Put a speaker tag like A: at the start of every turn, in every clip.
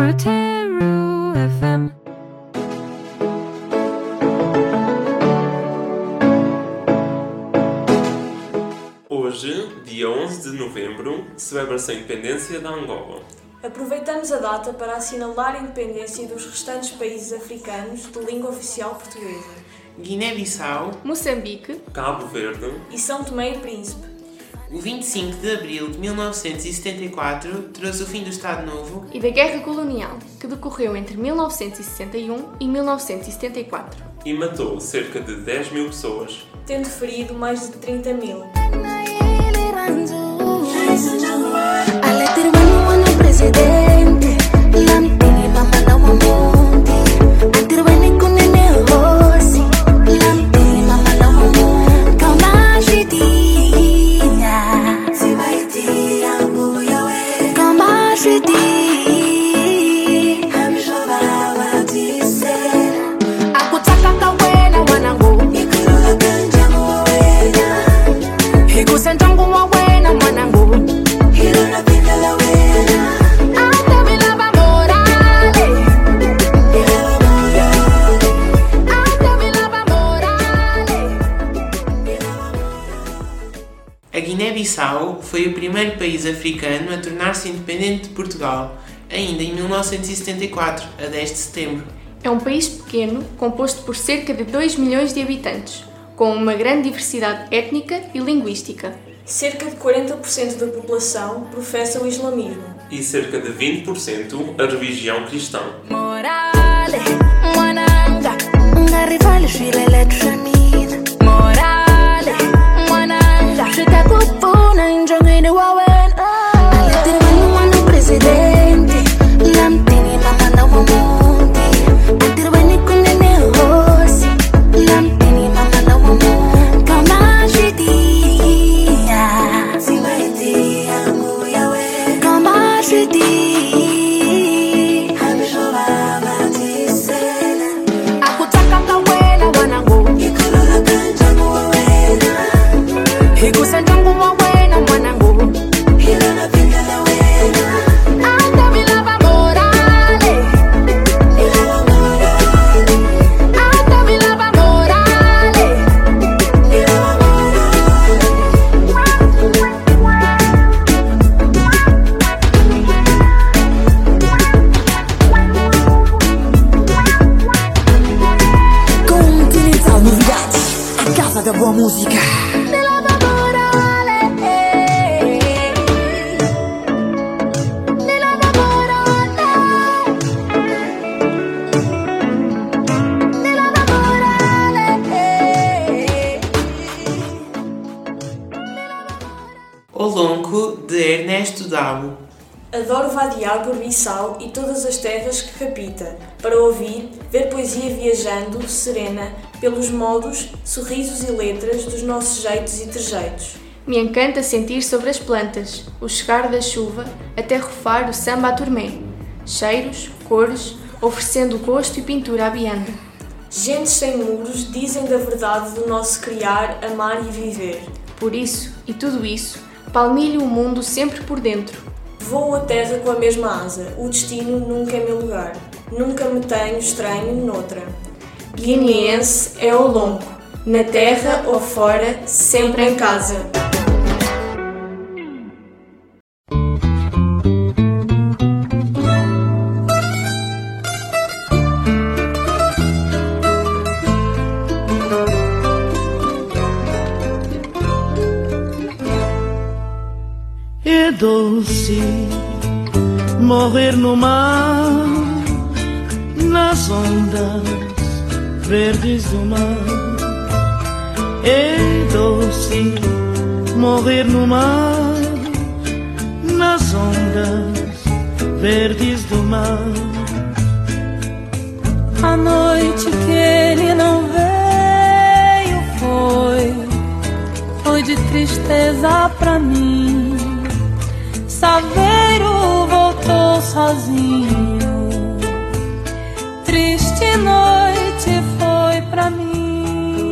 A: Proteru FM.
B: Hoje, dia 11 de novembro, celebra-se a independência da Angola.
C: Aproveitamos a data para assinalar a independência dos restantes países africanos de língua oficial portuguesa
D: Guiné-Bissau,
E: Moçambique,
B: Cabo Verde,
C: e São Tomé e Príncipe.
D: O 25 de abril de 1974 trouxe o fim do Estado Novo
E: e da Guerra Colonial, que decorreu entre 1961 e 1974.
B: e matou cerca de 10 mil pessoas.
C: tendo ferido mais de 30 mil.
D: A Guiné-Bissau foi o primeiro país africano a tornar-se independente de Portugal, ainda em 1974, a 10 de setembro.
E: É um país pequeno, composto por cerca de 2 milhões de habitantes, com uma grande diversidade étnica e linguística.
C: Cerca de 40% da população professa o islamismo.
B: E cerca de 20% a religião cristã.
F: Morale,
G: da boa música.
F: Vilava morale Vilava morale Vilava morale
D: O Lonco, de Ernesto Dabo.
C: Adoro vadear por Bissau e todas as terras que capita, para ouvir, ver poesia viajando, serena, pelos modos, sorrisos e letras dos nossos jeitos e trejeitos.
E: Me encanta sentir sobre as plantas, o chegar da chuva, até rufar o samba à turmé. Cheiros, cores, oferecendo gosto e pintura à bianda.
C: Gentes sem muros dizem da verdade do nosso criar, amar e viver.
E: Por isso, e tudo isso, palmilho o mundo sempre por dentro.
C: Voo a terra com a mesma asa, o destino nunca é meu lugar. Nunca me tenho estranho noutra. Guineense é o longo, na terra ou fora, sempre em casa.
H: É doce morrer no mar, nas ondas verdes do mar. É doce morrer no mar, nas ondas verdes do mar.
A: A noite que ele não veio foi, foi de tristeza pra mim. Saveiro voltou sozinho. Triste noite foi pra mim.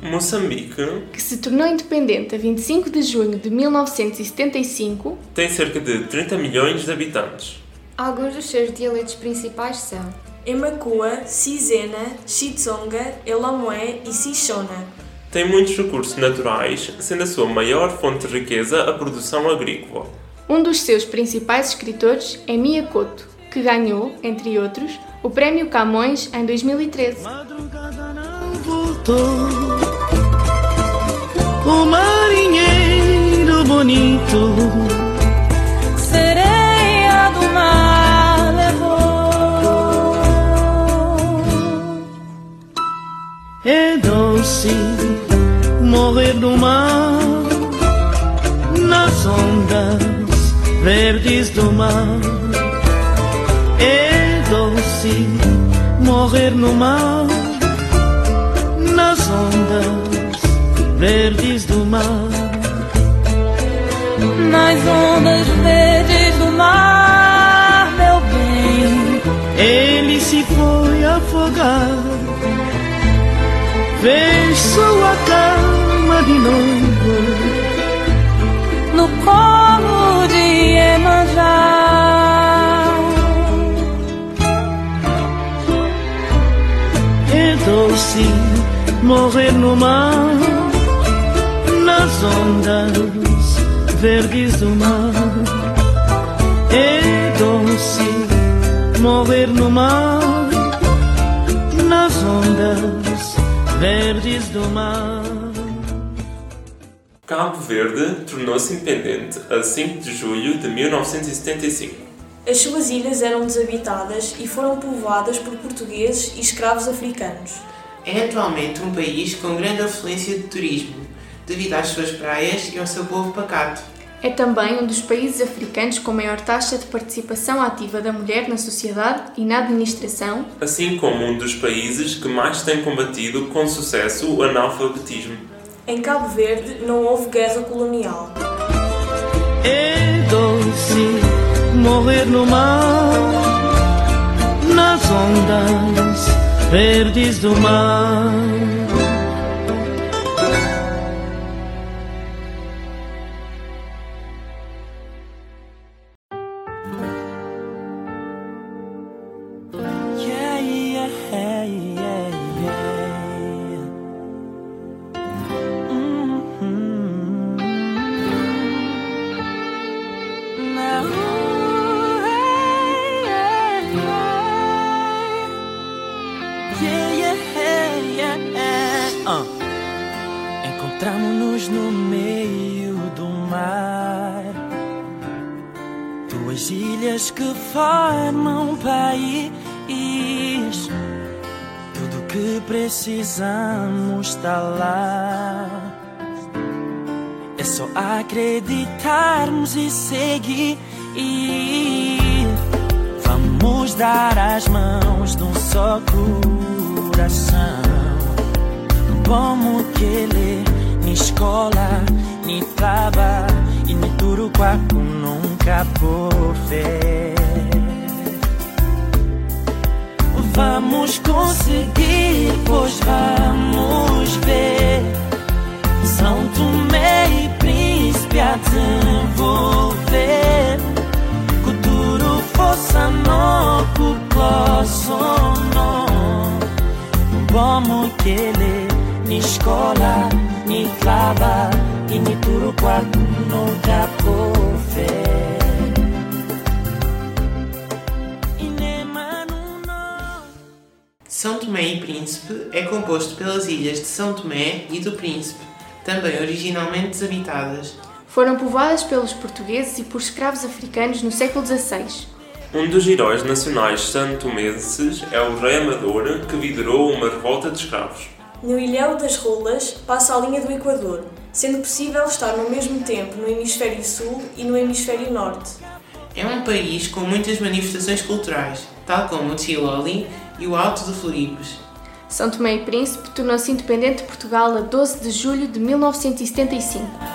B: Moçambique
E: que se tornou independente a 25 de junho de 1975,
B: tem cerca de 30 milhões de habitantes.
I: Alguns dos seus dialetos principais são
C: Emakua, Cisena, Xitsonga, Elomoé e Xixona.
B: Tem muitos recursos naturais, sendo a sua maior fonte de riqueza a produção agrícola.
E: um dos seus principais escritores é Mia Couto, que ganhou, entre outros, o Prémio Camões em 2013.
H: Madrugada não voltou. O marinheiro bonito doce morrer no mar nas ondas verdes do mar. É doce morrer no mar nas ondas verdes do mar.
A: Nas ondas verdes do mar, meu bem.
H: Ele se foi afogar, fez sua cama de noivo,
A: no colo de Iemanjá.
H: é doce morrer no mar, nas ondas verdes do mar. É doce morrer no mar, nas ondas verdes do mar.
B: Cabo Verde tornou-se independente a 5 de julho de 1975.
C: As suas ilhas eram desabitadas e foram povoadas por portugueses e escravos africanos.
D: É atualmente um país com grande afluência de turismo, devido às suas praias e ao seu povo pacato.
E: É também um dos países africanos com maior taxa de participação ativa da mulher na sociedade e na administração,
B: assim como um dos países que mais tem combatido com sucesso o analfabetismo.
C: Em Cabo Verde não houve guerra colonial.
H: É doce morrer no mar, nas ondas verdes do mar.
A: Encontramos-nos no meio do mar. Duas ilhas que formam um país. Tudo que precisamos está lá. É só acreditarmos e seguir. Vamos dar as mãos de um só coração. Ni escola, ni e ni turuquaco nunca por fé. Vamos conseguir, pois vamos ver. São Tomé e Príncipe a desenvolver. Futuro força no sono. Como que ele ni escola, ni clava e ni.
D: São Tomé e Príncipe é composto pelas ilhas de São Tomé e do Príncipe, também originalmente desabitadas.
E: Foram povoadas pelos portugueses e por escravos africanos no século XVI.
B: Um dos heróis nacionais santomenses é o rei Amador, que liderou uma revolta de escravos.
C: No Ilhéu das Rolas passa a linha do Equador, sendo possível estar no mesmo tempo no hemisfério sul e no hemisfério norte.
D: É um país com muitas manifestações culturais, tal como o Tiloli e o Alto de Floripes.
E: São Tomé e Príncipe tornou-se independente de Portugal a 12 de julho de 1975.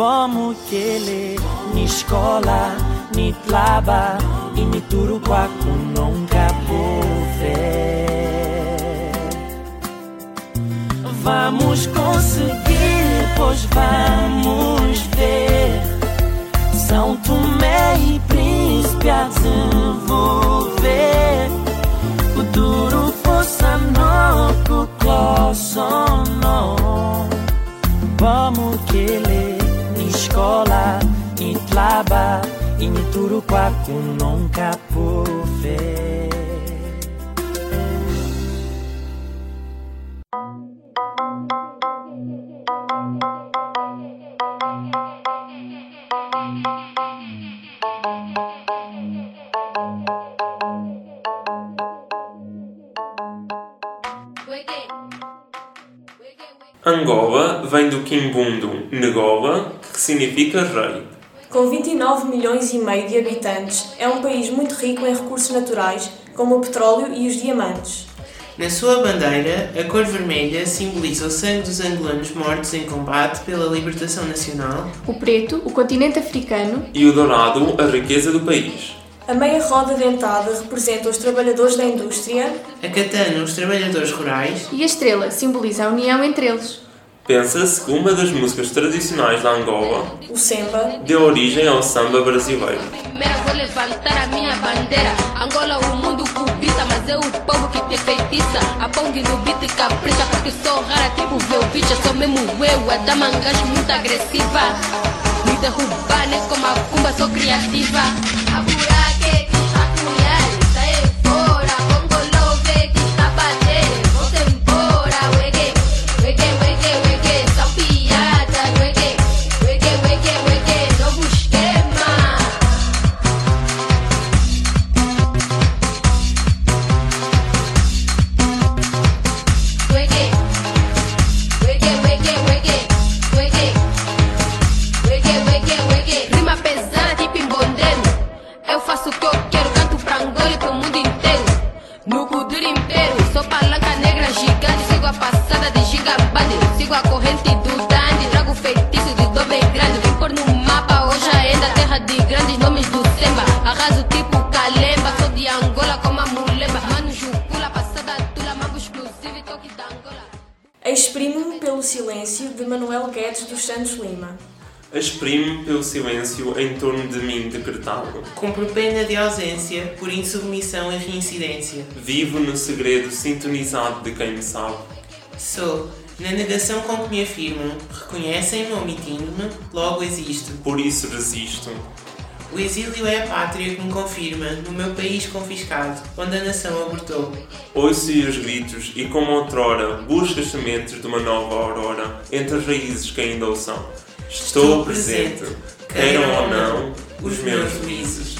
A: Vamos que ele Ni escola, ni tlaba E ni turu quaco nunca ver Vamos conseguir, pois vamos ver. São Tomé e Príncipe a desenvolver. Futuro, força, no, sono Vamos que Ni escola, ni tlaba ni turu quaco nunca ver
B: Angola vem do quimbundo Ngola, que significa rei.
C: Com 29 milhões e meio de habitantes, é um país muito rico em recursos naturais, como o petróleo e os diamantes.
D: Na sua bandeira, a cor vermelha simboliza o sangue dos angolanos mortos em combate pela libertação nacional.
E: O preto, o continente africano.
B: E o dourado, a riqueza do país.
C: A meia roda dentada representa os trabalhadores da indústria.
D: A katana, os trabalhadores rurais.
E: E a estrela simboliza a união entre eles.
B: Pensa-se que uma das músicas tradicionais da Angola,
C: o samba,
B: deu origem ao samba brasileiro.
J: Primeiro vou levantar a minha bandeira. Angola, o mundo cubista, mas é o povo que te feitiça. A pong no beat capricha, porque sou rara, tipo Velvicha. Sou mesmo eu, a dama mangas muito agressiva. Me derrubar, nem como a cumba, sou criativa. De
C: Manuel Guedes dos Santos Lima.
B: Exprime pelo silêncio em torno de mim decretado.
D: Cumpro pena de ausência por insubmissão e reincidência.
B: Vivo no segredo sintonizado de quem me sabe.
D: Sou, na negação com que me afirmam, reconhecem-me omitindo-me, logo existo.
B: Por isso resisto.
D: O exílio é a pátria que me confirma no meu país confiscado, onde a nação abortou.
B: Ouço os gritos e, como outrora, busco as sementes de uma nova aurora entre as raízes que ainda o são. Estou presente, queiram ou não, os meus juízes.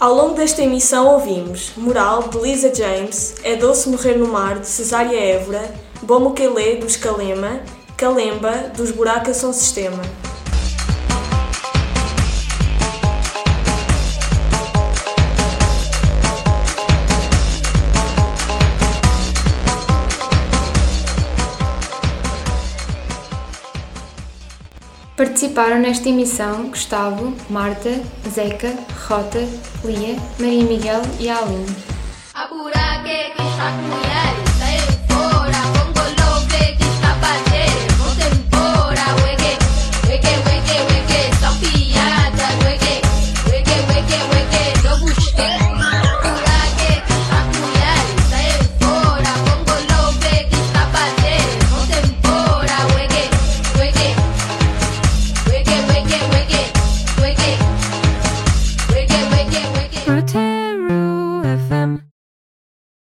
C: Ao longo desta emissão ouvimos Moral, de Lisa James, É Doce Morrer no Mar, de Cesária Évora, Bomo Quelê, dos Calema, Calemba, dos Buraca São Sistema.
I: Participaram nesta emissão Gustavo, Marta, Zeca, Rota, Lia, Maria Miguel e Aline.
J: A mulheres.